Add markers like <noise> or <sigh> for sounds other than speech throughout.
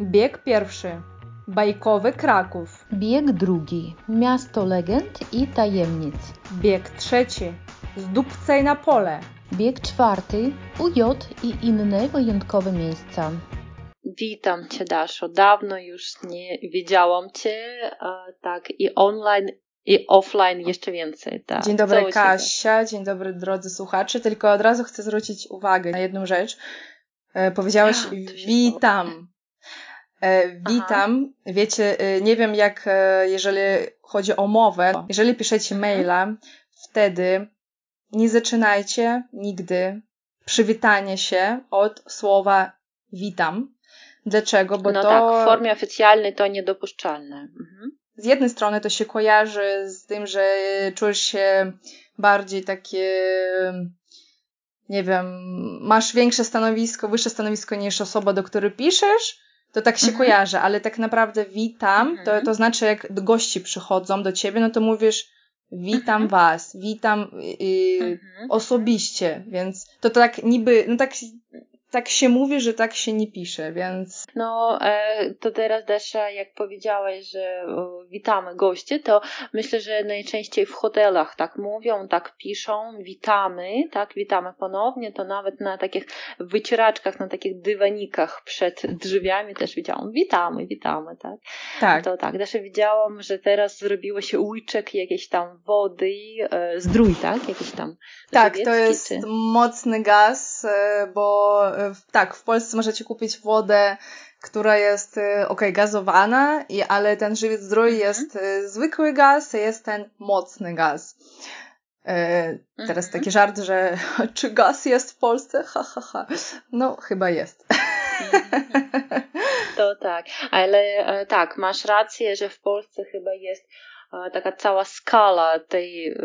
Bieg pierwszy. Bajkowy Kraków. Bieg drugi. Miasto legend i tajemnic. Bieg trzeci. Zdupcej na pole. Bieg czwarty. UJ i inne wyjątkowe miejsca. Witam Cię, Daszo. Dawno już nie widziałam Cię, tak i online, i offline jeszcze więcej. Tak. Dzień dobry, Kasia. Dzień dobry, drodzy słuchacze. Tylko od razu chcę zwrócić uwagę na jedną rzecz. E, powiedziałeś witam. E, witam. Aha. Wiecie, e, nie wiem jak, jeżeli chodzi o mowę. Jeżeli piszecie mhm. maila, wtedy nie zaczynajcie nigdy przywitanie się od słowa witam. Dlaczego? Bo no to... tak, w formie oficjalnej to niedopuszczalne. Mhm. Z jednej strony to się kojarzy z tym, że czujesz się bardziej takie nie wiem, masz większe stanowisko, wyższe stanowisko niż osoba, do której piszesz, to tak się mhm. kojarzy, ale tak naprawdę witam, mhm. to, to znaczy jak gości przychodzą do ciebie, no to mówisz witam mhm. was, witam y, y, osobiście, więc to tak niby, no tak tak się mówi, że tak się nie pisze, więc. No, e, to teraz Desza, jak powiedziałeś, że witamy gości, to myślę, że najczęściej w hotelach tak mówią, tak piszą, witamy, tak, witamy ponownie, to nawet na takich wycieraczkach, na takich dywanikach przed drzwiami też widziałam, witamy, witamy, tak. Tak. To tak, Desza widziałam, że teraz zrobiło się łyczek jakiejś tam wody, e, zdrój, tak, jakiś tam. Tak, to jest czy... mocny gaz, e, bo tak, w Polsce możecie kupić wodę, która jest y, ok, gazowana, i, ale ten żywiec zdrój mhm. jest y, zwykły gaz, jest ten mocny gaz. E, teraz mhm. taki żart, że <laughs> czy gaz jest w Polsce? <laughs> Ha, ha, ha. No, chyba jest. Mhm. To tak, ale e, tak, masz rację, że w Polsce chyba jest e, taka cała skala tej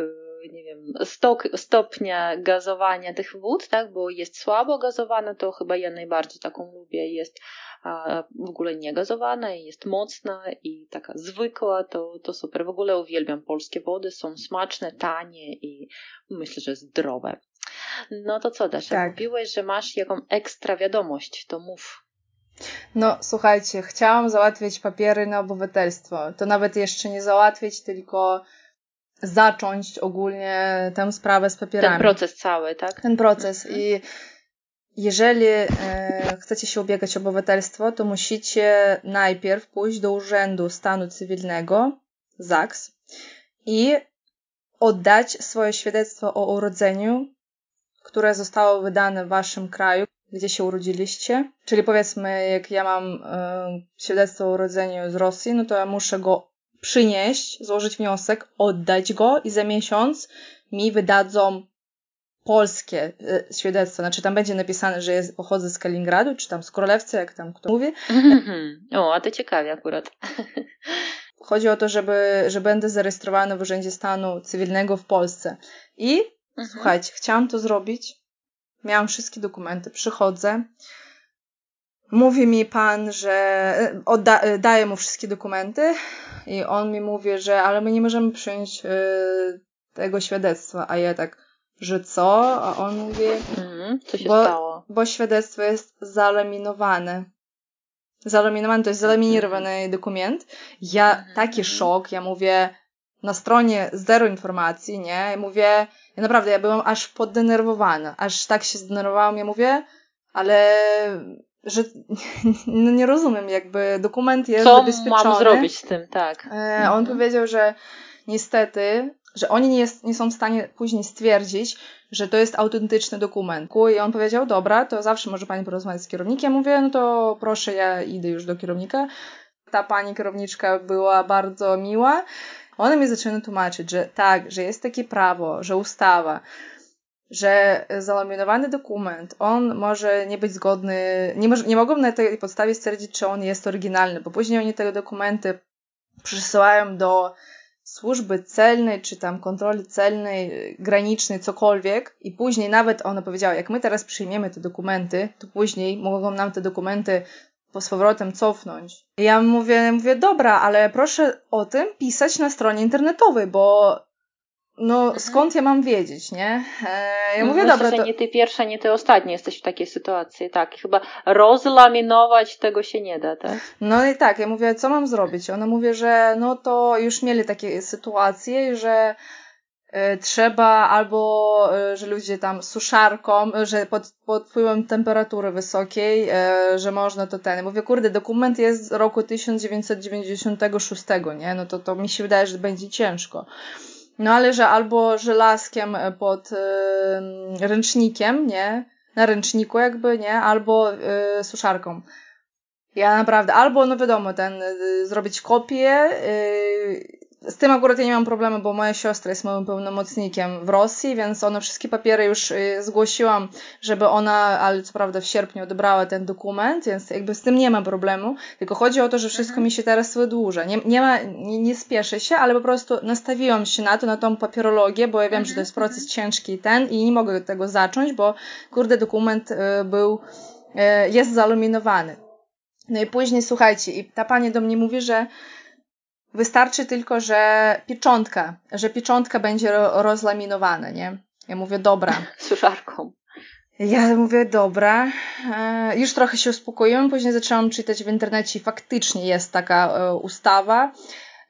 nie wiem, stok, stopnia gazowania tych wód, tak, bo jest słabo gazowana, to chyba ja najbardziej taką lubię, jest a, w ogóle niegazowana, jest mocna i taka zwykła, to, to super. W ogóle uwielbiam polskie wody, są smaczne, tanie i myślę, że zdrowe. No to co, Dasza, tak. mówiłeś, że masz jaką ekstra wiadomość, to mów. No, słuchajcie, chciałam załatwić papiery na obywatelstwo. To nawet jeszcze nie załatwić, tylko zacząć ogólnie tę sprawę z papierami. Ten proces cały, tak? Ten proces. Mhm. I jeżeli e, chcecie się ubiegać o obywatelstwo, to musicie najpierw pójść do Urzędu Stanu Cywilnego, ZAKS, i oddać swoje świadectwo o urodzeniu, które zostało wydane w waszym kraju, gdzie się urodziliście. Czyli powiedzmy, jak ja mam e, świadectwo o urodzeniu z Rosji, no to ja muszę go przynieść, złożyć wniosek, oddać go i za miesiąc mi wydadzą polskie y, świadectwo. Znaczy tam będzie napisane, że jest, pochodzę z Kaliningradu, czy tam z Królewcy, jak tam kto mówi. <laughs> O, a to ciekawie akurat. <laughs> Chodzi o to, żeby, że będę zarejestrowana w Urzędzie Stanu Cywilnego w Polsce. I mhm. słuchajcie, chciałam to zrobić. Miałam wszystkie dokumenty. Przychodzę. Mówi mi pan, że e, odda, e, daję mu wszystkie dokumenty i on mi mówi, że ale my nie możemy przyjąć y, tego świadectwa, a ja tak, że co? A on mówi, mm, co się bo, stało? Bo świadectwo jest zalaminowane. Zalaminowany to jest zalaminowany mm. dokument. Ja, mm. taki szok, ja mówię, na stronie zero informacji, nie? Ja mówię, ja naprawdę, ja byłam aż poddenerwowana, aż tak się zdenerwowałam, ja mówię, ale że <laughs> no nie rozumiem, jakby dokument jest Co zabezpieczony. Co mam zrobić z tym, tak. E, on mhm. powiedział, że niestety, że oni nie, jest, nie są w stanie później stwierdzić, że to jest autentyczny dokument. I on powiedział, dobra, to zawsze może pani porozmawiać z kierownikiem. Mówię, no to proszę, ja idę już do kierownika. Ta pani kierowniczka była bardzo miła. Ona mi zaczyna tłumaczyć, że tak, że jest takie prawo, że ustawa, że zalaminowany dokument, on może nie być zgodny, nie, może, nie mogą na tej podstawie stwierdzić, czy on jest oryginalny, bo później oni te dokumenty przysyłają do służby celnej, czy tam kontroli celnej, granicznej, cokolwiek i później nawet ona powiedziała, jak my teraz przyjmiemy te dokumenty, to później mogą nam te dokumenty z powrotem cofnąć. I ja mówię, mówię, dobra, ale proszę o tym pisać na stronie internetowej, bo no mhm. skąd ja mam wiedzieć, nie? E, ja mówię, Myślę, dobra, że to... nie ty pierwsza, nie ty ostatnia jesteś w takiej sytuacji, tak. Chyba rozlaminować tego się nie da, tak? No i tak, ja mówię, co mam zrobić? Ona mówi, że no to już mieli takie sytuacje, że e, trzeba albo, e, że ludzie tam suszarką, że pod, pod wpływem temperatury wysokiej, że można to ten. Mówię, kurde, dokument jest z roku 1996, nie? No to, to mi się wydaje, że będzie ciężko. No ale że albo żelazkiem pod y, ręcznikiem, nie? Na ręczniku jakby, nie? Albo y, suszarką. Ja naprawdę, albo no wiadomo, ten, y, zrobić kopię, z tym akurat ja nie mam problemu, bo moja siostra jest moim pełnomocnikiem w Rosji, więc ona wszystkie papiery już y, zgłosiłam, żeby ona, ale co prawda w sierpniu odebrała ten dokument, więc jakby z tym nie ma problemu. Tylko chodzi o to, że wszystko mhm. mi się teraz wydłuża. Nie, nie ma, nie, nie spieszę się, ale po prostu nastawiłam się na to, na tą papierologię, bo ja wiem, że to jest mhm, proces mhm. ciężki i ten i nie mogę tego zacząć, bo kurde dokument y, był, y, jest zaluminowany. No i później słuchajcie, i ta pani do mnie mówi, że Wystarczy tylko, że pieczątka, że pieczątka będzie rozlaminowana, nie? Ja mówię, dobra. <laughs> Suszarką. Ja mówię, dobra. E, już trochę się uspokoiłam, później zaczęłam czytać w internecie i faktycznie jest taka e, ustawa.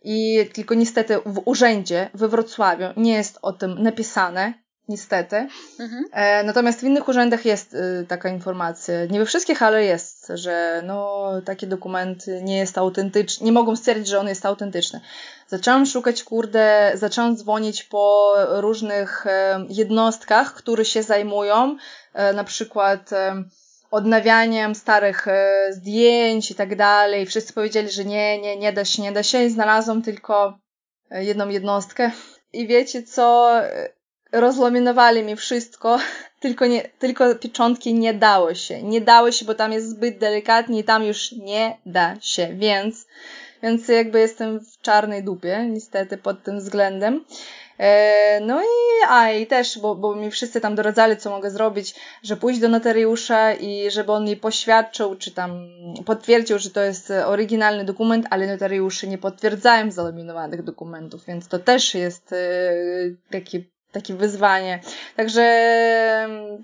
I tylko niestety w urzędzie we Wrocławiu nie jest o tym napisane, niestety. Mhm. E, natomiast w innych urzędach jest y, taka informacja. Nie we wszystkich, ale jest, że no, taki dokument nie jest autentyczny, nie mogą stwierdzić, że on jest autentyczny. Zaczęłam szukać, kurde, zaczęłam dzwonić po różnych e, jednostkach, które się zajmują, e, na przykład odnawianiem starych zdjęć i tak dalej. Wszyscy powiedzieli, że nie, nie, nie da się, nie da się i znalazłam tylko jedną jednostkę. I wiecie co? Rozlaminowali mi wszystko, <laughs> tylko, nie, tylko pieczątki nie dało się. Nie dało się, bo tam jest zbyt delikatnie i tam już nie da się, więc, więc jakby jestem w czarnej dupie, niestety pod tym względem. E, no i, a i też, bo, bo mi wszyscy tam doradzali, co mogę zrobić, że pójść do notariusza i żeby on mi poświadczył, czy tam potwierdził, że to jest oryginalny dokument, ale notariusze nie potwierdzają zalaminowanych dokumentów, więc to też jest e, taki takie wyzwanie. Także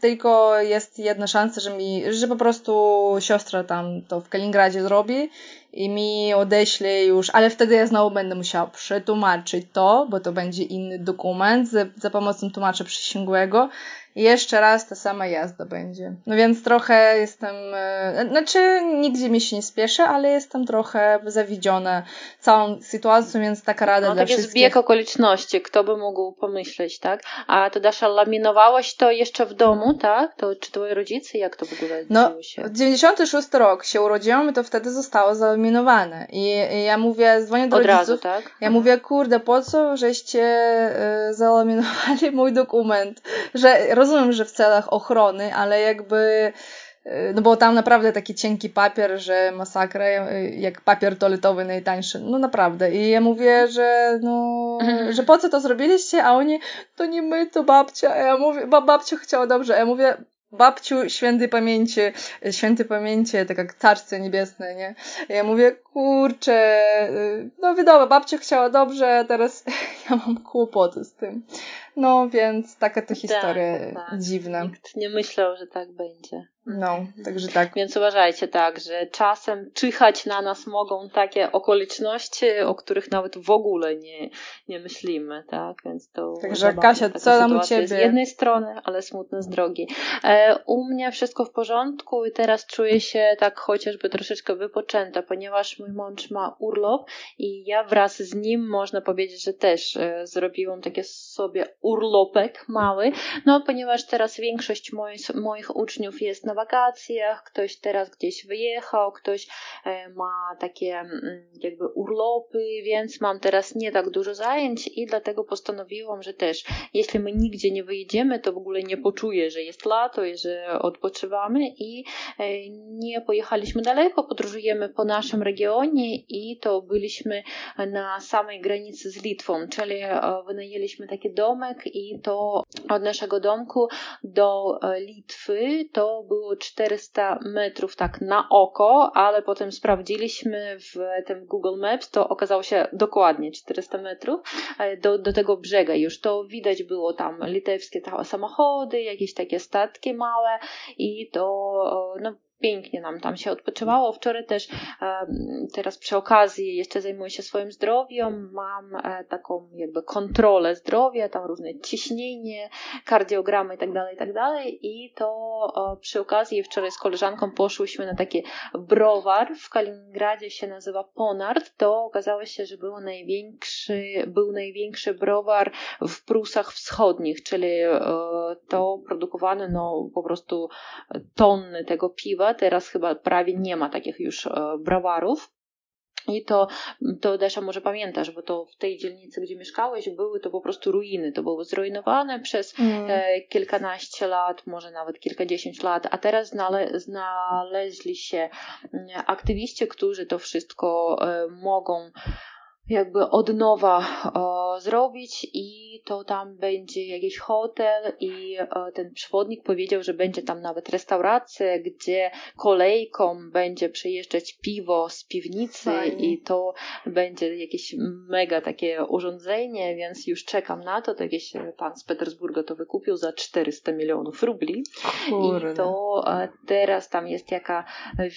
tylko jest jedna szansa, że mi, że po prostu siostra tam to w Kaliningradzie zrobi i mi odeśle już, ale wtedy ja znowu będę musiała przetłumaczyć to, bo to będzie inny dokument za, za pomocą tłumacza przysięgłego i jeszcze raz ta sama jazda będzie. No więc trochę jestem, e, znaczy nigdzie mi się nie spieszę, ale jestem trochę zawiedziona całą sytuacją, więc taka rada no, dla takie wszystkich. zbieg okoliczności, kto by mógł pomyśleć, tak? A to Dasza, laminowałaś to jeszcze w domu, tak? To czy twoi rodzice, jak to w ogóle no, się? 96 rok się urodziłam i to wtedy zostało zalaminowane. I, i ja mówię, dzwonię do Od rodziców. Razu, tak? Ja mhm. mówię, kurde, po co żeście y, zalaminowali mój dokument? Że rozumiem, że w celach ochrony, ale jakby y, no bo tam naprawdę taki cienki papier, że masakra, y, jak papier toaletowy najtańszy, no naprawdę. I ja mówię, że no, że po co to zrobiliście, a oni, to nie my, to babcia. A ja mówię, babcia chciała dobrze, a ja mówię, babciu świętej pamięci, świętej pamięci, tak jak carce niebiesne, nie? Ja mówię, kurczę, no wiadomo, babcia chciała dobrze, a teraz <laughs> ja mam kłopoty z tym. No więc taka to tak, historia tak, tak. dziwna. Nikt nie myślał, że tak będzie. No, także tak. Więc uważajcie tak, że czasem czyhać na nas mogą takie okoliczności, o których nawet w ogóle nie, nie myślimy, tak? Więc to Także Kasia, co tam u Ciebie? Z jednej strony, ale smutne z drogi. E, u mnie wszystko w porządku i teraz czuję się tak chociażby troszeczkę wypoczęta, ponieważ mój mąż ma urlop i ja wraz z nim można powiedzieć, że też e, zrobiłam takie sobie urlopek mały, no ponieważ teraz większość moich, moich uczniów jest na wakacjach, ktoś teraz gdzieś wyjechał, ktoś e, ma takie mm, jakby urlopy, więc mam teraz nie tak dużo zajęć i dlatego postanowiłam, że też jeśli my nigdzie nie wyjedziemy, to w ogóle nie poczuję, że jest lato i że odpoczywamy i e, nie pojechaliśmy daleko, podróżujemy po naszym regionie i to byliśmy na samej granicy z Litwą, czyli e, wynajęliśmy taki domek i to od naszego domku do e, Litwy to było 400 metrów tak na oko, ale potem sprawdziliśmy w tym Google Maps, to okazało się dokładnie 400 metrów e, do, do tego brzega. Już to widać było tam litewskie samochody, jakieś takie statki małe i to no, pięknie nam tam się odpoczywało. Wczoraj też, teraz przy okazji jeszcze zajmuję się swoim zdrowiem, mam e, taką jakby kontrolę zdrowia, tam różne ciśnienie, kardiogramy itd., tak itd. Tak i to przy okazji wczoraj z koleżanką poszłyśmy na taki browar w Kaliningradzie się nazywa Ponard, to okazało się, że był największy, był największy browar w Prusach Wschodnich, czyli e, to produkowano no po prostu tony tego piwa teraz chyba prawie nie ma takich już e, browarów. I to, to Desza może pamiętasz, bo to w tej dzielnicy, gdzie mieszkałeś, były to po prostu ruiny. To było zrujnowane przez mm. e, kilkanaście lat, może nawet kilkadziesiąt lat, a teraz znale, znaleźli się mm, aktywiści, którzy to wszystko e, mogą jakby od nowa o, zrobić i to tam będzie jakiś hotel i o, ten przewodnik powiedział, że będzie tam nawet restauracja, gdzie kolejką będzie przyjeżdżać piwo z piwnicy Fajnie. i to będzie jakieś mega takie urządzenie, więc już czekam na to. To jakiś pan z Petersburga to wykupił za 400 milionów rubli Kurde. i to teraz tam jest jaka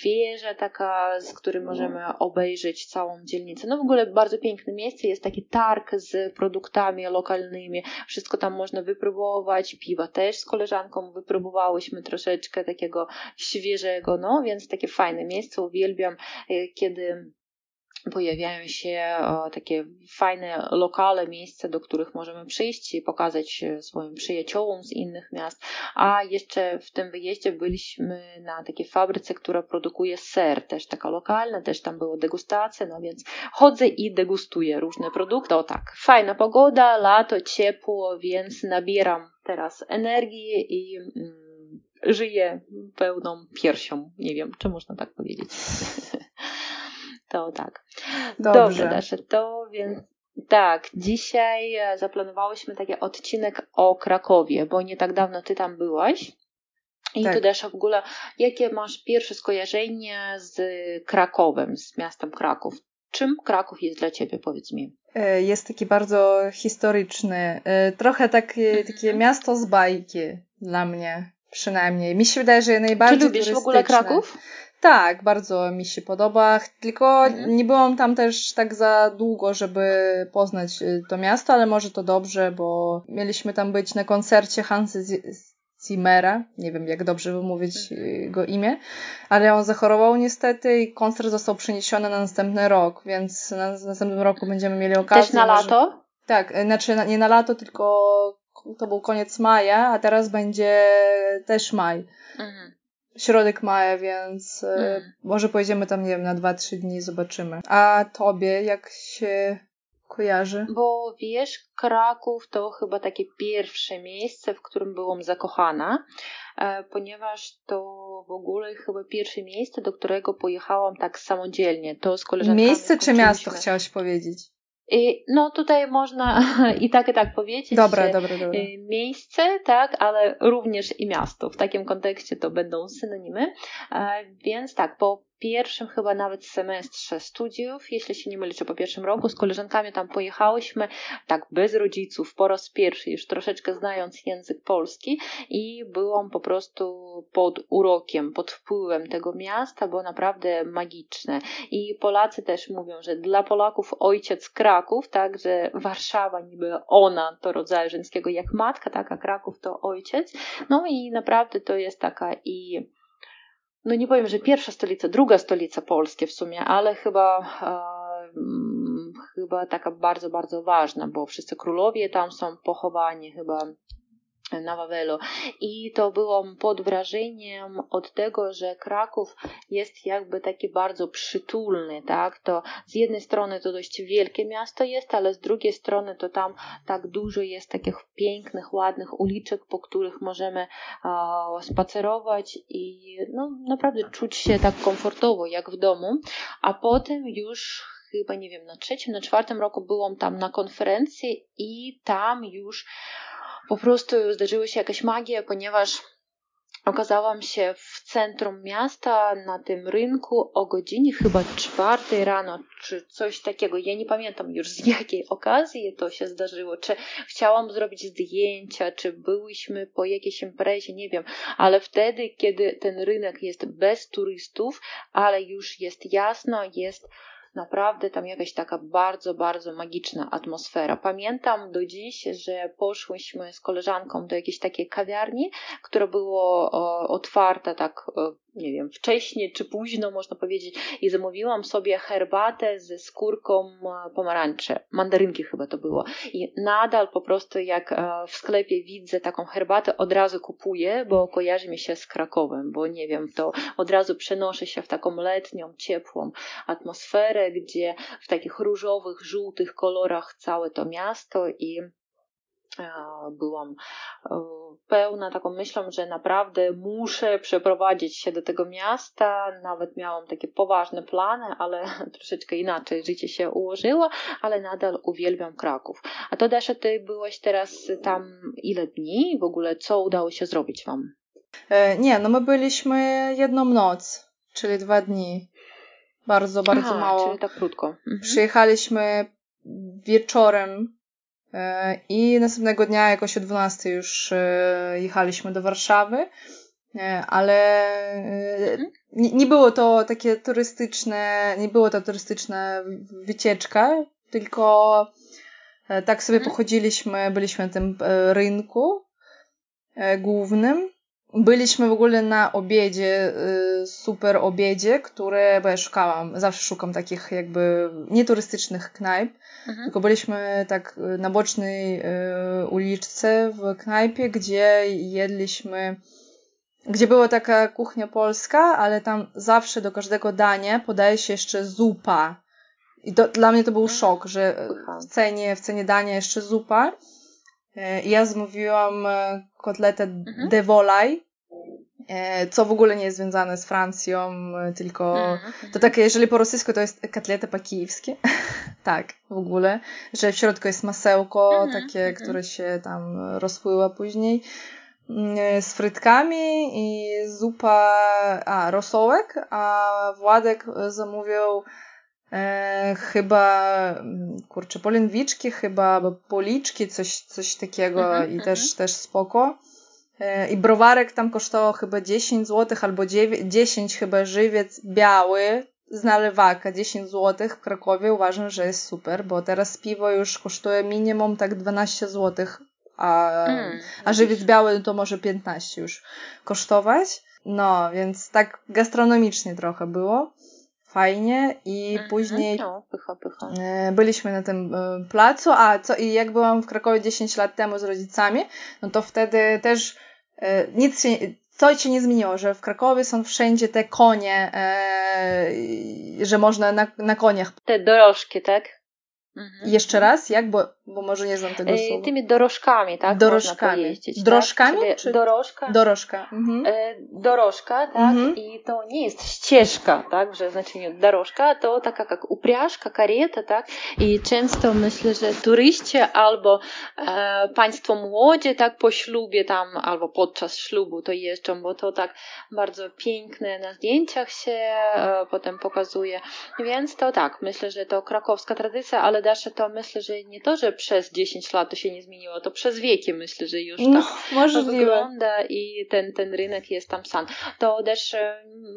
wieża taka, z której możemy obejrzeć całą dzielnicę. No w ogóle bardzo piękne miejsce, jest taki targ z produktami lokalnymi, wszystko tam można wypróbować, piwa też z koleżanką wypróbowałyśmy troszeczkę takiego świeżego, no więc takie fajne miejsce, uwielbiam, e, kiedy pojawiają się takie fajne lokale, miejsca, do których możemy przyjść i pokazać swoim przyjaciołom z innych miast. A jeszcze w tym wyjeździe byliśmy na takiej fabryce, która produkuje ser, też taka lokalna, też tam była degustacja, no więc chodzę i degustuję różne produkty. O tak, fajna pogoda, lato, ciepło, więc nabieram teraz energii i mm, żyję pełną piersią. Nie wiem, czy można tak powiedzieć. <laughs> To tak. Dobrze, Dobrze to więc tak, dzisiaj e, zaplanowałyśmy taki odcinek o Krakowie, bo nie tak dawno ty tam byłaś. I tak. tu Desza w ogóle, jakie masz pierwsze skojarzenie z Krakowem, z miastem Kraków? Czym Kraków jest dla ciebie, powiedz mi? E, jest taki bardzo historyczny, e, trochę takie, mhm. takie miasto z bajki dla mnie przynajmniej. Mi się wydaje, że najbardziej Czy lubisz w ogóle Kraków? Tak, bardzo mi się podoba, tylko mhm. nie byłam tam też tak za długo, żeby poznać y, to miasto, ale może to dobrze, bo mieliśmy tam być na koncercie Hansy Zimmera, nie wiem jak dobrze wymówić mhm. jego imię, ale on zachorował niestety i koncert został przeniesiony na następny rok, więc na następnym roku będziemy mieli okazję. Też na lato? Może... Tak, znaczy nie na lato, tylko to był koniec maja, a teraz będzie też maj. Mhm środek maja, więc mm. może pojedziemy tam, nie wiem, na 2-3 dni, zobaczymy. A tobie jak się kojarzy? Bo wiesz, Kraków to chyba takie pierwsze miejsce, w którym byłam zakochana, e, ponieważ to w ogóle chyba pierwsze miejsce, do którego pojechałam tak samodzielnie. To z koleżankami. Miejsce czy miasto chciałaś powiedzieć? No tutaj można <laughs> i tak, i tak powiedzieć. Dobra, dobra, dobra. Miejsce, tak, ale również i miasto. W takim kontekście to będą synonimy. E, więc tak, po pierwszym chyba nawet semestrze studiów, jeśli się nie mylę, czy po pierwszym roku, z koleżankami tam pojechałyśmy, tak bez rodziców, po raz pierwszy, już troszeczkę znając język polski i byłam po prostu pod urokiem, pod wpływem tego miasta, bo naprawdę magiczne. I Polacy też mówią, że dla Polaków ojciec Kraków, tak, że Warszawa niby ona to rodzaju żeńskiego jak matka, tak, a Kraków to ojciec. No i naprawdę to jest taka i no nie powiem, że pierwsza stolica, druga stolica Polski w sumie, ale chyba, e, chyba taka bardzo, bardzo ważna, bo wszyscy królowie tam są pochowani, chyba na Wawelu. I to byłam pod wrażeniem od tego, że Kraków jest jakby taki bardzo przytulny, tak? To z jednej strony to dość wielkie miasto jest, ale z drugiej strony to tam tak dużo jest takich pięknych, ładnych uliczek, po których możemy spacerować i no, naprawdę czuć się tak komfortowo jak w domu, a potem już chyba, nie wiem, na trzecim, na czwartym roku byłam tam na konferencji i tam już po prostu zdarzyła się jakaś magia, ponieważ Okazałam się w centrum miasta, na tym rynku o godzinie chyba czwartej rano, czy coś takiego. Ja nie pamiętam już z jakiej okazji to się zdarzyło. Czy chciałam zrobić zdjęcia, czy byłyśmy po jakiejś imprezie, nie wiem. Ale wtedy, kiedy ten rynek jest bez turystów, ale już jest jasno, jest naprawdę tam jakaś taka bardzo, bardzo magiczna atmosfera. Pamiętam do dziś, że poszłyśmy z koleżanką do jakiejś takiej kawiarni, która była otwarta tak nie wiem, wcześnie czy późno, można powiedzieć, i zamówiłam sobie herbatę ze skórką e, pomarańczy, mandarynki chyba to było. I nadal po prostu jak e, w sklepie widzę taką herbatę, od razu kupuję, bo kojarzy mi się z Krakowem, bo nie wiem, to od razu przenoszę się w taką letnią, ciepłą atmosferę, gdzie w takich różowych, żółtych kolorach całe to miasto i byłam e, pełna taką myślą, że naprawdę muszę przeprowadzić się do tego miasta. Nawet miałam takie poważne plany, ale <laughs> troszeczkę inaczej życie się ułożyło, ale nadal uwielbiam Kraków. A to Dasza, ty byłaś teraz tam ile dni? W ogóle co udało się zrobić wam? E, nie, no my byliśmy jedną noc, czyli dwa dni. Bardzo, bardzo Aha, mało. Czyli tak krótko. Mhm. Przyjechaliśmy wieczorem E, I następnego dnia jakoś o 12 już e, jechaliśmy do Warszawy, e, ale nie było to takie turystyczne, nie było to turystyczna wycieczka, tylko tak sobie mhm. pochodziliśmy, byliśmy na tym rynku głównym Byliśmy w ogóle na obiedzie, y, super obiedzie, które, bo ja szukałam, zawsze szukam takich jakby nieturystycznych knajp, mhm. tylko byliśmy tak y, na bocznej y, uliczce w knajpie, gdzie jedliśmy, gdzie była taka kuchnia polska, ale tam zawsze do każdego dania podaje się jeszcze zupa. I to, dla mnie to był mhm. szok, że w cenie, w cenie dania jeszcze zupa. Ja zamówiłam kotletę mhm. de volaj, e, co w ogóle nie jest związane z Francją, e, tylko mhm. to takie, jeżeli po rosyjsku to jest kotleta po-kijowskie, <laughs> tak, w ogóle, że w środku jest masełko mhm. takie, które się tam rozpływa później mm, e, z frytkami i zupa, a, rosołek, a Władek zamówił e, chyba, mm, kurczę, polędwiczki, chyba policzki, coś, coś takiego mhm, i też, mhm. też spoko. E, I browarek tam kosztował chyba 10 zł albo 9, 10 chyba żywiec biały z nalewaka 10 zł w Krakowie. Uważam, że jest super, bo teraz piwo już kosztuje minimum tak 12 zł, a, mm, a żywiec biały to może 15 już kosztować. No, więc tak gastronomicznie trochę było fajnie i mhm. później no, pycha, pycha. E, byliśmy na tym e, placu, a co i jak byłam w Krakowie 10 lat temu z rodzicami, no to wtedy też e, nic się, coś się nie zmieniło, że w Krakowie są wszędzie te konie, że można na, na koniach. Te dorożki, tak? Mhm. Jeszcze raz, jak? Bo, bo może nie znam tego e, słowa. Tymi dorożkami, tak? Dorożkami. Jeździć, tak? Drożkami? Tak? Czy... Dorożka. Dorożka. Mhm. E, dorożka, tak? Mhm. I to nie jest ścieżka, tak? W znaczeniu dorożka, to taka jak uprяżka, karieta, tak? I często myślę, że turyści albo e, państwo młodzie, tak? Po ślubie tam, albo podczas ślubu to jeżdżą, bo to tak bardzo piękne na zdjęciach się e, potem pokazuje. Więc to tak, myślę, że to krakowska tradycja, ale Dasze, to myślę, że nie to, że przez 10 lat to się nie zmieniło, to przez wieki myślę, że już no, tak to wygląda i ten, ten rynek jest tam sam. To też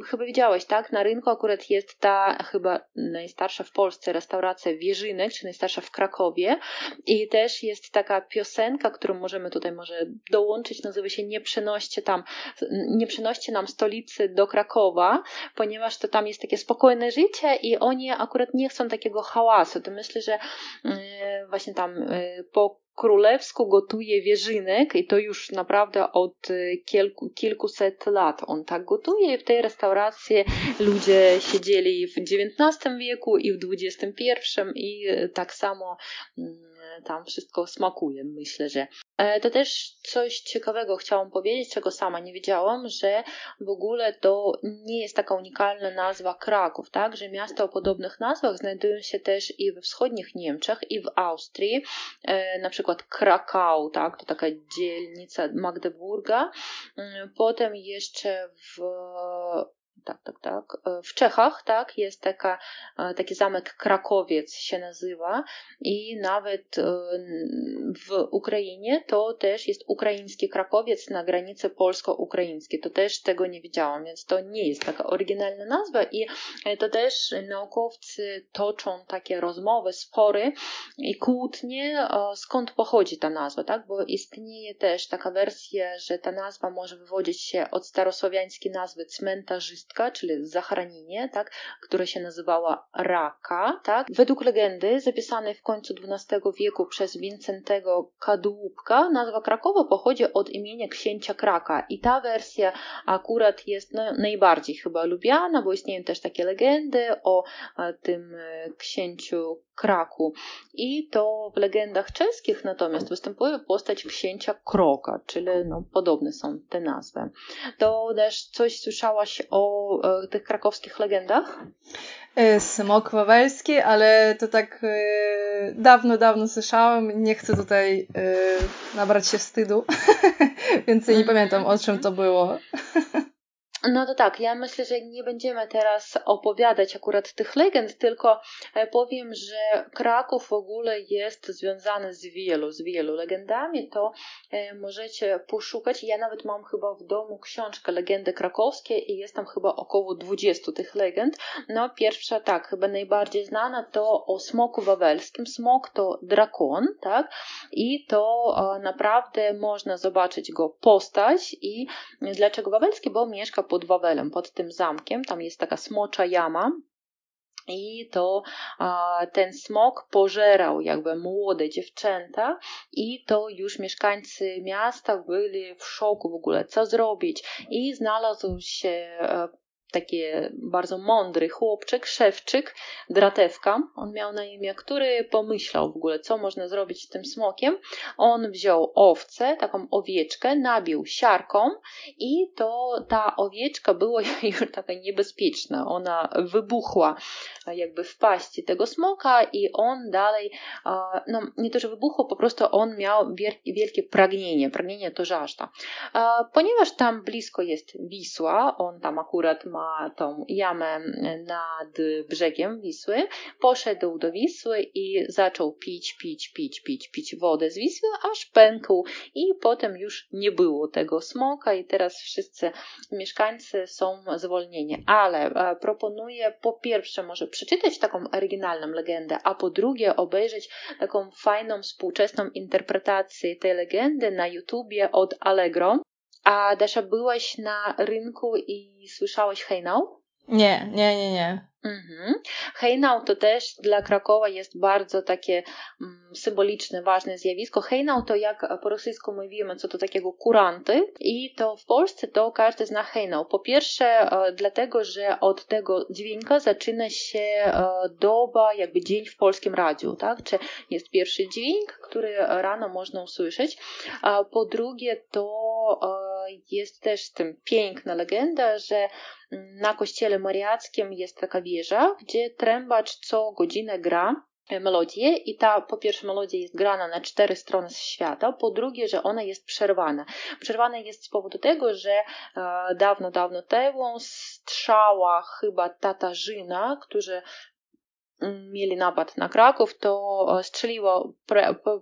chyba widziałeś, tak? Na rynku akurat jest ta chyba najstarsza w Polsce restauracja Wierzynek, czy najstarsza w Krakowie i też jest taka piosenka, którą możemy tutaj może dołączyć, nazywa się Nie przenoście tam, nie przenoście nam stolicy do Krakowa, ponieważ to tam jest takie spokojne życie i oni akurat nie chcą takiego hałasu. To myślę, że E, właśnie tam e, po królewsku gotuje wierzynek i to już naprawdę od e, kilku, kilkuset lat on tak gotuje. W tej restauracji ludzie siedzieli w XIX wieku i w XXI i tak samo mm, tam wszystko smakuje, myślę, że. E, to też coś ciekawego chciałam powiedzieć, czego sama nie wiedziałam, że w ogóle to nie jest taka unikalna nazwa Kraków, tak? Że miasta o podobnych nazwach znajdują się też i we wschodnich Niemczech, i w Austrii, e, na przykład Krakau, tak? To taka dzielnica Magdeburga. Mm, potem jeszcze w tak, tak, tak. E, w Czechach, tak, jest taka, e, taki zamek Krakowiec się nazywa i nawet e, w Ukrainie to też jest ukraiński Krakowiec na granicy polsko-ukraińskiej. To też tego nie wiedziałam, więc to nie jest taka oryginalna nazwa i to też naukowcy toczą takie rozmowy, spory i kłótnie, skąd pochodzi ta nazwa, tak, bo istnieje też taka wersja, że ta nazwa może wywodzić się od starosłowiańskiej nazwy czyli zachranienie, tak, które się nazywała Raka. Tak. Według legendy zapisanej w końcu XII wieku przez Wincentego Kadłubka nazwa Krakowa pochodzi od imienia księcia Kraka i ta wersja akurat jest no, najbardziej chyba lubiana, bo istnieją też takie legendy o tym e, księciu Kraku. I to w legendach czeskich natomiast występuje postać księcia Kroka, czyli no, podobne są te nazwy. To też coś słyszałaś o e, tych krakowskich legendach? E, smok wawelski, ale to tak e, dawno, dawno słyszałam. Nie chcę tutaj e, nabrać się wstydu, <laughs> więc nie pamiętam o czym to było. <laughs> No to tak, ja myślę, że nie będziemy teraz opowiadać akurat tych legend, tylko e, powiem, że Kraków w ogóle jest związany z wielu, z wielu legendami, to e, możecie poszukać. Ja nawet mam chyba w domu książkę Legendy Krakowskie i jest tam chyba około 20 tych legend. No pierwsza, tak, chyba najbardziej znana to o smoku wawelskim. Smok to drakon, tak? I to e, naprawdę można zobaczyć go postać i dlaczego wawelski, bo mieszka pod Wawelem, pod tym zamkiem. Tam jest taka smocza jama, i to a, ten smok pożerał jakby młode dziewczęta i to już mieszkańcy miasta byli w szoku w ogóle, co zrobić. I znalazł się taki bardzo mądry chłopczyk, szewczyk, dratewka, on miał na imię, który pomyślał w ogóle, co można zrobić z tym smokiem. On wziął owcę, taką owieczkę, nabił siarką i to ta owieczka była <laughs> już taka niebezpieczna. Ona wybuchła jakby w paści tego smoka i on dalej, no nie to, że wybuchło, po prostu on miał wielkie pragnienie. Pragnienie to żażda. Ponieważ tam blisko jest Wisła, on tam akurat ma ma tą jamę nad brzegiem Wisły, poszedł do Wisły i zaczął pić, pić, pić, pić, pić wodę z Wisły, aż pękł i potem już nie było tego smoka i teraz wszyscy mieszkańcy są zwolnieni. Ale e, proponuję po pierwsze może przeczytać taką oryginalną legendę, a po drugie obejrzeć taką fajną, współczesną interpretację tej legendy na YouTubie od Allegro. A Dasza, byłaś na rynku i słyszałeś hejnał? Nie, nie, nie, nie. Mhm. Hejnał to też dla Krakowa jest bardzo takie mm, symboliczne, ważne zjawisko. Hejnał to jak po rosyjsku mówimy, co to takiego kuranty i to w Polsce to każdy zna hejnał. Po pierwsze e, dlatego, że od tego dźwięka zaczyna się e, doba, jakby dzień w polskim radiu, tak? Czy jest pierwszy dźwięk, który rano można usłyszeć. A po drugie to e, jest też tym piękna legenda, że na kościele mariackim jest taka wieża, gdzie trębacz co godzinę gra melodię i ta po pierwsze melodia jest grana na cztery strony świata, po drugie, że ona jest przerwana. Przerwana jest z powodu tego, że e, dawno, dawno temu strzała chyba Tatarzyna, którzy mieli napad na Kraków, to e, strzeliło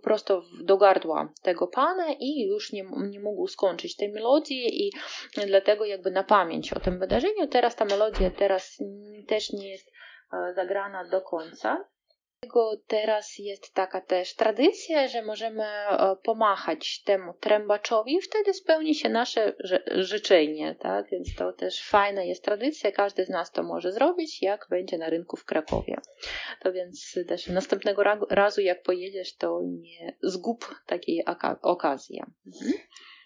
prosto do gardła tego pana i już nie, nie mógł skończyć tej melodii i dlatego jakby na pamięć o tym wydarzeniu teraz ta melodia teraz też nie jest e, zagrana do końca. Dlatego teraz jest taka też tradycja, że możemy e, pomachać temu trębaczowi i wtedy spełni się nasze życzenie, tak? Więc to też fajna jest tradycja, każdy z nas to może zrobić, jak będzie na rynku w Krakowie. To więc też następnego razu, jak pojedziesz, to nie zgub takiej okazji. Mhm.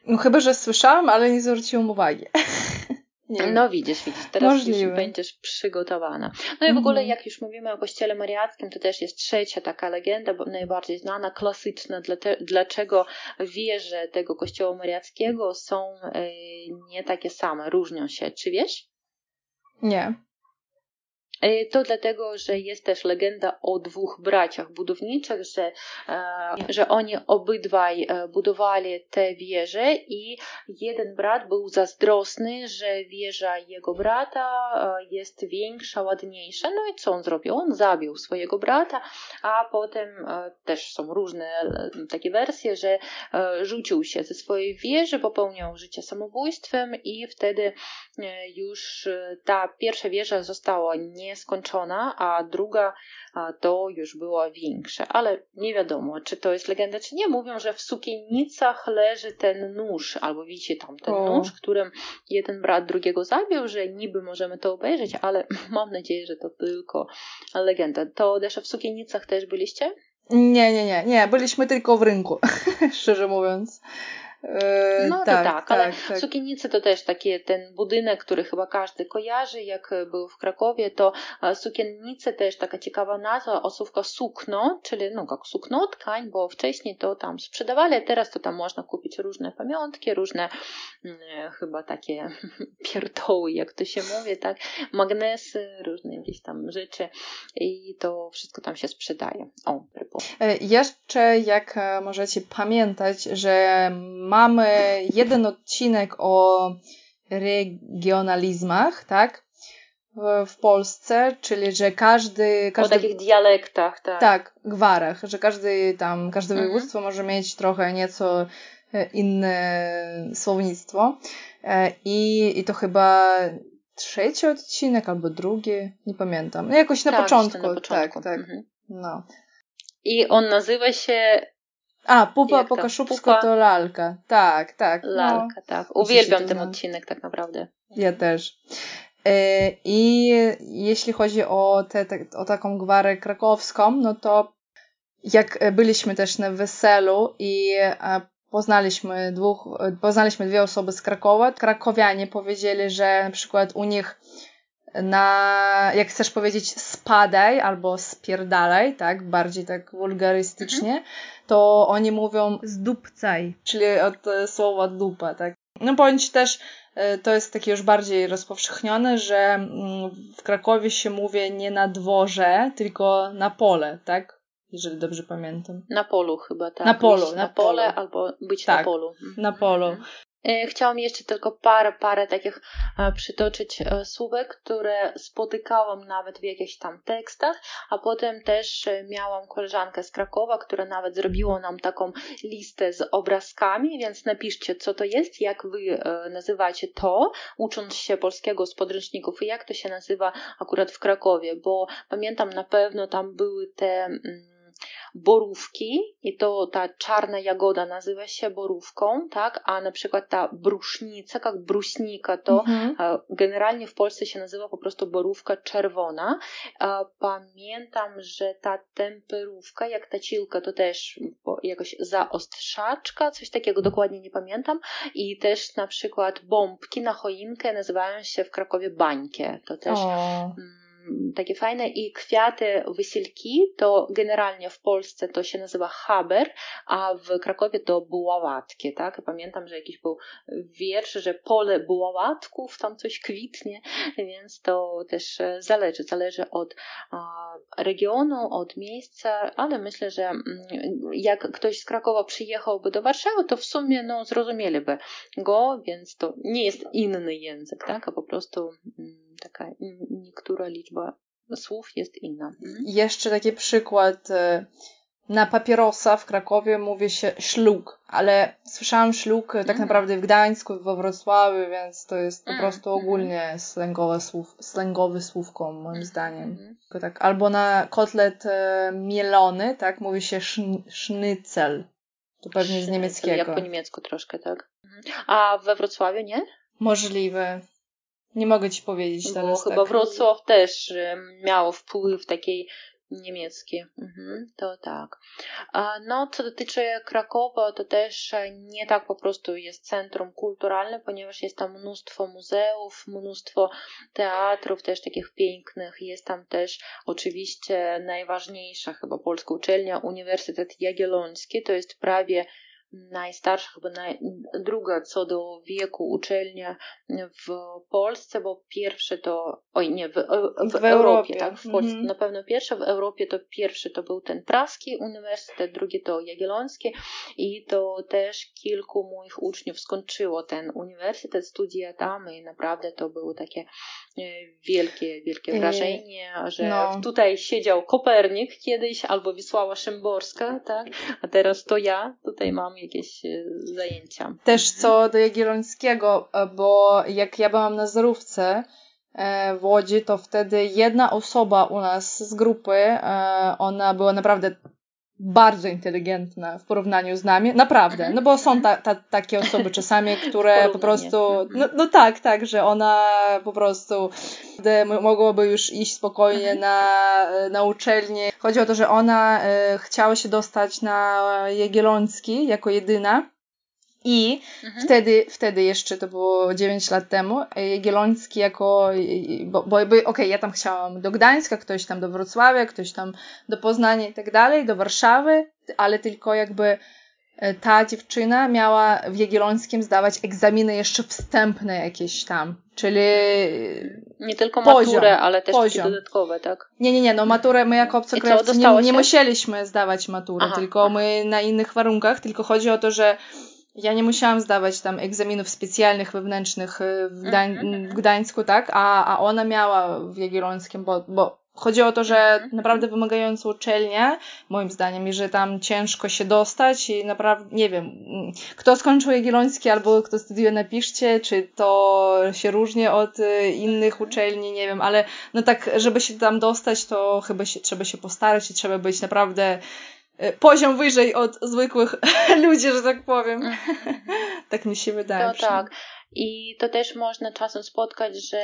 No chyba, że słyszałam, ale nie zwróciłam uwagi. <laughs> Nie. No widzisz, widzisz, teraz Możliwe. już będziesz przygotowana. No i w ogóle, mhm. jak już mówimy o kościele mariackim, to też jest trzecia taka legenda, najbardziej znana, klasyczna, dlaczego wieże tego kościoła mariackiego są e, nie takie same, różnią się. Czy wiesz? Nie. E, to dlatego, że jest też legenda o dwóch braciach budowniczych, że, e, że oni obydwaj e, budowali te wieże i jeden brat był zazdrosny, że wieża jego brata jest większa, ładniejsza. No i co on zrobił? On zabił swojego brata, a potem też są różne takie wersje, że rzucił się ze swojej wieży, popełniał życie samobójstwem i wtedy już ta pierwsza wieża została nie nieskończona, a druga to już była większa. Ale nie wiadomo, czy to jest legenda, czy nie. Mówią, że w sukiennicach leży ten nóż, albo widzicie tam ten o. nóż, którym jeden brat drugiego zabił, że niby możemy to obejrzeć, ale <laughs> mam nadzieję, że to tylko legenda. To też w sukiennicach też byliście? Nie, nie, nie, nie. Byliśmy tylko w rynku, <laughs> szczerze mówiąc. E, no tak, to tak, tak ale tak. sukiennice to też taki ten budynek, który chyba każdy kojarzy, jak był w Krakowie, to e, sukiennice też taka ciekawa nazwa, osówka sukno, czyli no jak sukno, tkań, bo wcześniej to tam sprzedawali, a teraz to tam można kupić różne pamiątki, różne mm, e, chyba takie <laughs> pierdoły, jak to się mówi, tak, magnesy, różne jakieś tam rzeczy i to wszystko tam się sprzedaje. O, Jeszcze jak możecie pamiętać, że mamy jeden odcinek o regionalizmach, tak? W, Polsce, czyli że każdy, każdy. O takich dialektach, tak. Tak, gwarach, że każdy tam, każde mhm. województwo może mieć trochę nieco e, inne słownictwo. E, I, i to chyba trzeci odcinek albo drugi, nie pamiętam. No jakoś na tak, początku. Na początku. Tak, tak. Mhm. No. I on nazywa się a, Pupa po kaszubsku to lalka. Tak, tak. No. Lalka, no. tak. Uwielbiam ten odcinek tak naprawdę. Ja też. E, I jeśli chodzi o, te, o taką gwarę krakowską, no to jak byliśmy też na weselu i poznaliśmy dwóch, poznaliśmy dwie osoby z Krakowa, krakowianie powiedzieli, że na przykład u nich na, jak chcesz powiedzieć spadaj albo spierdalaj, tak, bardziej tak wulgarystycznie, mhm. to oni mówią zdupcaj, czyli od e, słowa dupa, tak. No bądź też e, to jest takie już bardziej rozpowszechnione, że mm, w Krakowie się mówi nie na dworze, tylko na pole, tak? Jeżeli dobrze pamiętam. Na polu chyba, tak. Na polu, na, na pole polu. albo być tak, na polu. Na polu. Mhm. E, chciałam jeszcze tylko parę, parę takich e, przytoczyć e, słówek, które spotykałam nawet w jakichś tam tekstach, a potem też miałam koleżankę z Krakowa, która nawet zrobiła nam taką listę z obrazkami, więc napiszcie, co to jest, jak wy nazywacie to, ucząc się polskiego z podręczników i jak to się nazywa akurat w Krakowie, bo pamiętam na pewno tam były te mm, borówki i to ta czarna jagoda nazywa się borówką, tak, a na przykład ta brusznica, jak bruśnika, to mhm. generalnie w Polsce się nazywa po prostu borówka czerwona. Pamiętam, że ta temperówka, jak ta cilka, to też jakoś zaostrzaczka, coś takiego dokładnie nie pamiętam i też na przykład bombki na choinkę nazywają się w Krakowie bańkie, to też... O takie fajne i kwiaty wysielki to generalnie w Polsce to się nazywa haber, a w Krakowie to buławatki, tak? Pamiętam, że jakiś był wiersz, że pole buławatków, tam coś kwitnie, więc to też zależy, zależy od regionu, od miejsca, ale myślę, że mm, jak ktoś z Krakowa przyjechałby do Warszawy, to w sumie no, zrozumieliby go, więc to nie jest inny język, tak? A po prostu mm, taka niektóra liczba słów jest inna. Mhm. Jeszcze taki przykład. Y, na papierosa w Krakowie mówi się szluk, ale słyszałam szluk tak mhm. naprawdę w Gdańsku, we Wrocławiu, więc to jest po mhm. prostu ogólnie slangowe słów, slangowe słówko, moim zdaniem. Tak. Albo na kotlet y, mielony, tak, mówi się sznycel. To pewnie z niemieckiego. Jak po niemiecku troszkę, tak. A we Wrocławiu nie? Możliwe. Nie mogę ci powiedzieć teraz. Bo chyba tak. Wrocław też miał wpływ takiej Niemiecki, mhm, to tak. No, co dotyczy Krakowa, to też nie tak po prostu jest centrum kulturalne, ponieważ jest tam mnóstwo muzeów, mnóstwo teatrów też takich pięknych. Jest tam też oczywiście najważniejsza chyba polska uczelnia, Uniwersytet Jagielloński, to jest prawie najstarsza, chyba naj, druga co do wieku uczelnia w Polsce, bo pierwsze to, oj nie, w, w, w, w Europie, tak, w Polsce. Mm -hmm. na pewno pierwsze, w Europie to pierwszy to był ten praski uniwersytet, drugi to jagielloński i to też kilku moich uczniów skończyło ten uniwersytet, studia tam i naprawdę to było takie e, wielkie, wielkie wrażenie, że no. tutaj siedział Kopernik kiedyś albo Wisława Szymborska, tak, a teraz to ja tutaj mam jakieś e, zajęcia. Też co do Jagiellońskiego, e, bo jak ja byłam na zarówce e, w Łodzi, to wtedy jedna osoba u nas z grupy, ona była naprawdę bardzo inteligentna w porównaniu z nami. Naprawdę. Mhm. No bo są ta, ta, takie osoby czasami, <laughs> które po prostu. No, no tak, tak, że ona po prostu mogłaby już iść spokojnie mhm. na, na uczelnię. Chodzi o to, że ona e, chciała się dostać na Jagielloński jako jedyna. I mhm. wtedy, wtedy jeszcze to było 9 lat temu, Jagielloński jako, bo, bo okej, okay, ja tam chciałam do Gdańska, ktoś tam do Wrocławia, ktoś tam do Poznania i tak dalej, do Warszawy, ale tylko jakby e, ta dziewczyna miała w Jagiellońskim zdawać egzaminy jeszcze wstępne jakieś tam, czyli nie tylko poziom, maturę, ale też poziom. takie dodatkowe, tak? Nie, nie, nie, no maturę my jako obcokrajowcy nie, nie musieliśmy zdawać matury, Aha. tylko my na innych warunkach, tylko chodzi o to, że ja nie musiałam zdawać tam egzaminów specjalnych wewnętrznych y, w, Gdań w Gdańsku, tak? A, a ona miała w Jagiellońskim, bo, bo chodzi o to, że mhm. naprawdę wymagająca uczelnia, moim zdaniem, i że tam ciężko się dostać i naprawdę, nie wiem, kto skończył Jagielloński albo kto studiuje, napiszcie, czy to się różni od y, innych mhm. uczelni, nie wiem, ale no tak, żeby się tam dostać, to chyba się, trzeba się postarać i trzeba być naprawdę poziom wyżej od zwykłych <laughs> ludzi, że tak powiem. <laughs> Tak mi się wydaje. To tak. I to też można czasem spotkać, że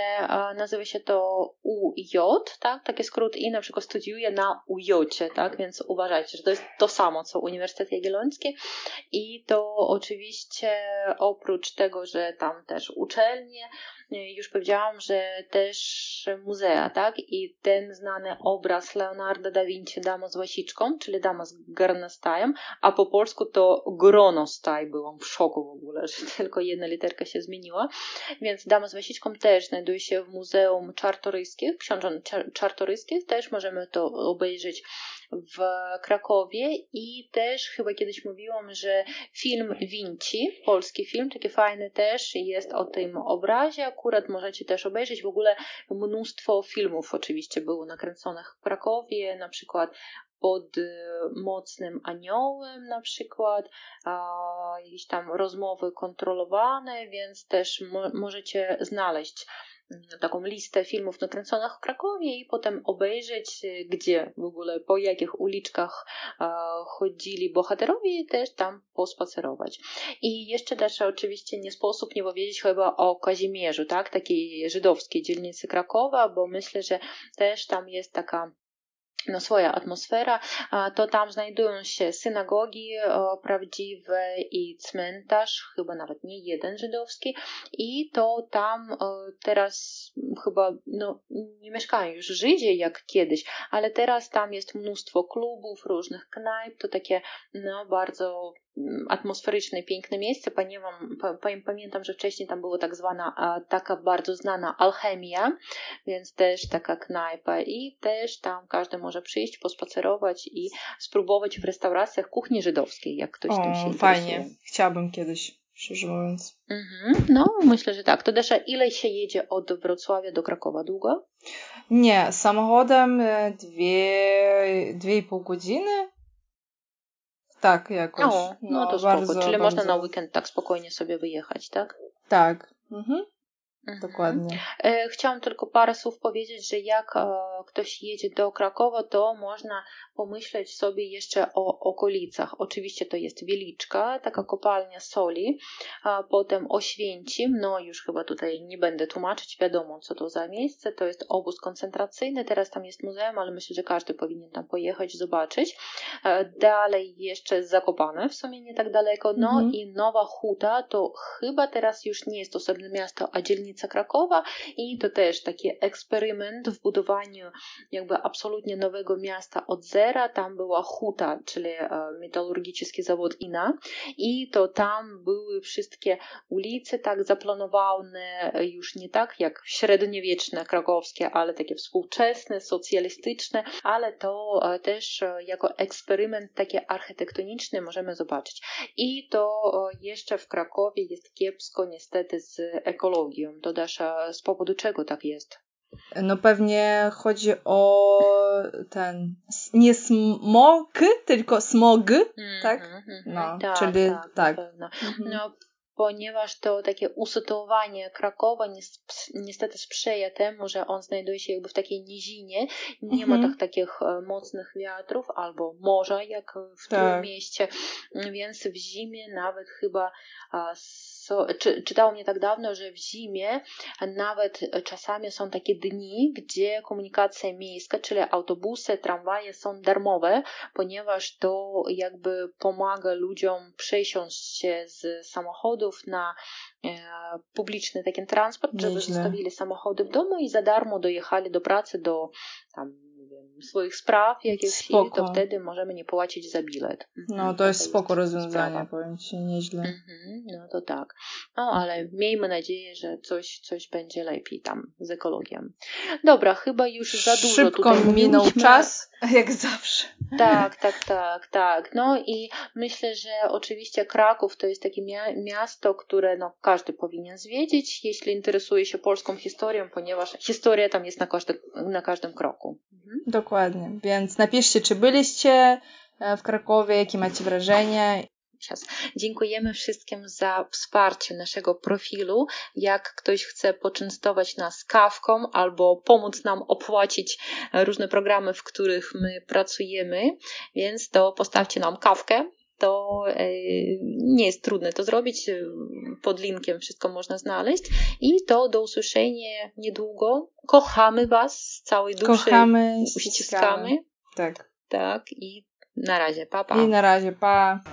nazywa się to UJ, tak? Taki skrót i na przykład studiuje na UJ, tak? Więc uważajcie, że to jest to samo, co Uniwersytet Jagielloński i to oczywiście oprócz tego, że tam też uczelnie, już powiedziałam, że też muzea, tak? I ten znany obraz Leonardo da Vinci Dama z łasiczką, czyli Dama z garnostajem, a po polsku to gronostaj. Byłam w szoku w ogóle, że <laughs> tylko jedna literka się zmieniła. Więc Dama z łasiczką też znajduje się w Muzeum Czartoryskich, książąt Czartoryskich. Też możemy to obejrzeć w Krakowie i też chyba kiedyś mówiłam, że film Vinci, polski film, taki fajny też jest o tym obrazie, akurat możecie też obejrzeć. W ogóle mnóstwo filmów oczywiście było nakręconych w Krakowie, na przykład pod mocnym aniołem na przykład, jakieś tam rozmowy kontrolowane, więc też mo możecie znaleźć taką listę filmów nakręconych w Krakowie i potem obejrzeć, y, gdzie w ogóle, po jakich uliczkach chodzili bohaterowie i też tam pospacerować. I jeszcze też oczywiście nie sposób nie powiedzieć chyba o Kazimierzu, tak, takiej żydowskiej dzielnicy Krakowa, bo myślę, że też tam jest taka no, swoja atmosfera, to tam znajdują się synagogi prawdziwe i cmentarz, chyba nawet nie jeden żydowski. I to tam teraz chyba no, nie mieszkają już Żydzi jak kiedyś, ale teraz tam jest mnóstwo klubów, różnych knajp, to takie no, bardzo atmosferyczne, piękne miejsce. Pamiętam, że wcześniej tam była tak zwana taka bardzo znana alchemia, więc też taka knajpa i też tam każdy może przyjść, pospacerować i spróbować w restauracjach kuchni żydowskiej, jak ktoś o, tym się fajnie. Chciałabym kiedyś, szczerze mówiąc. Mhm, no, myślę, że tak. To Desza, ile się jedzie od Wrocławia do Krakowa? Długo? Nie, samochodem e, dwie, dwie i pół godziny tak, jakoś. O, no, no to bardzo, spoko. Czyli bardzo... można na weekend tak spokojnie sobie wyjechać, tak? Tak. Mhm. Mhm. Dokładnie. E, chciałam tylko parę słów powiedzieć, że jak e, ktoś jedzie do Krakowa, to można pomyśleć sobie jeszcze o okolicach. Oczywiście to jest Wieliczka, taka kopalnia soli, a potem Oświęcim, no już chyba tutaj nie będę tłumaczyć, wiadomo co to za miejsce, to jest obóz koncentracyjny, teraz tam jest muzeum, ale myślę, że każdy powinien tam pojechać, zobaczyć. E, dalej jeszcze Zakopane, w sumie nie tak daleko, no mhm. i Nowa Huta, to chyba teraz już nie jest osobne miasto, a dzielnica Krakowa i to też taki eksperyment w budowaniu jakby absolutnie nowego miasta od zera. Tam była Huta, czyli e, metalurgiczny zawód INA i to tam były wszystkie ulice tak zaplanowane już nie tak jak średniowieczne krakowskie, ale takie współczesne, socjalistyczne, ale to e, też e, jako eksperyment taki architektoniczny możemy zobaczyć. I to jeszcze w Krakowie jest kiepsko niestety z ekologią. To też z powodu czego tak jest? No pewnie chodzi o ten, nie smog, tylko smog, mm, tak? Mm, no, tak, czyli tak. tak. Mhm. No, ponieważ to takie usytuowanie Krakowa niestety sprzyja temu, że on znajduje się jakby w takiej nizinie, nie mhm. ma tak, takich e, mocnych wiatrów albo morza jak w tak. tym mieście, więc w zimie nawet chyba so, czy, czytałam nie tak dawno, że w zimie nawet czasami są takie dni, gdzie komunikacja miejska, czyli autobusy, tramwaje są darmowe, ponieważ to jakby pomaga ludziom przesiąść się z samochodów na e, publiczny taki transport, żeby Nieźle. zostawili samochody w domu i za darmo dojechali do pracy, do tam swoich spraw jakichś to wtedy możemy nie płacić za bilet. No mhm, to jest spoko rozwiązanie, sprawa. powiem Ci, nieźle. Mhm, no to tak. No ale miejmy nadzieję, że coś, coś będzie lepiej tam z ekologią. Dobra, chyba już za dużo Szybko tutaj minął czas, jak zawsze. Tak, tak, tak, tak. No i myślę, że oczywiście Kraków to jest takie miasto, które no, każdy powinien zwiedzić, jeśli interesuje się polską historią, ponieważ historia tam jest na, każdy, na każdym kroku. Mhm. Dokładnie, więc napiszcie, czy byliście e, w Krakowie, jakie macie wrażenia. Dziękujemy wszystkim za wsparcie naszego profilu. Jak ktoś chce poczęstować nas kawką albo pomóc nam opłacić różne programy, w których my pracujemy, więc to postawcie nam kawkę to e, nie jest trudne to zrobić. Pod linkiem wszystko można znaleźć. I to do usłyszenia niedługo. Kochamy Was z całej duszy. Kochamy, uściskamy. Tak. Tak. I na razie, pa, pa. I na razie, pa.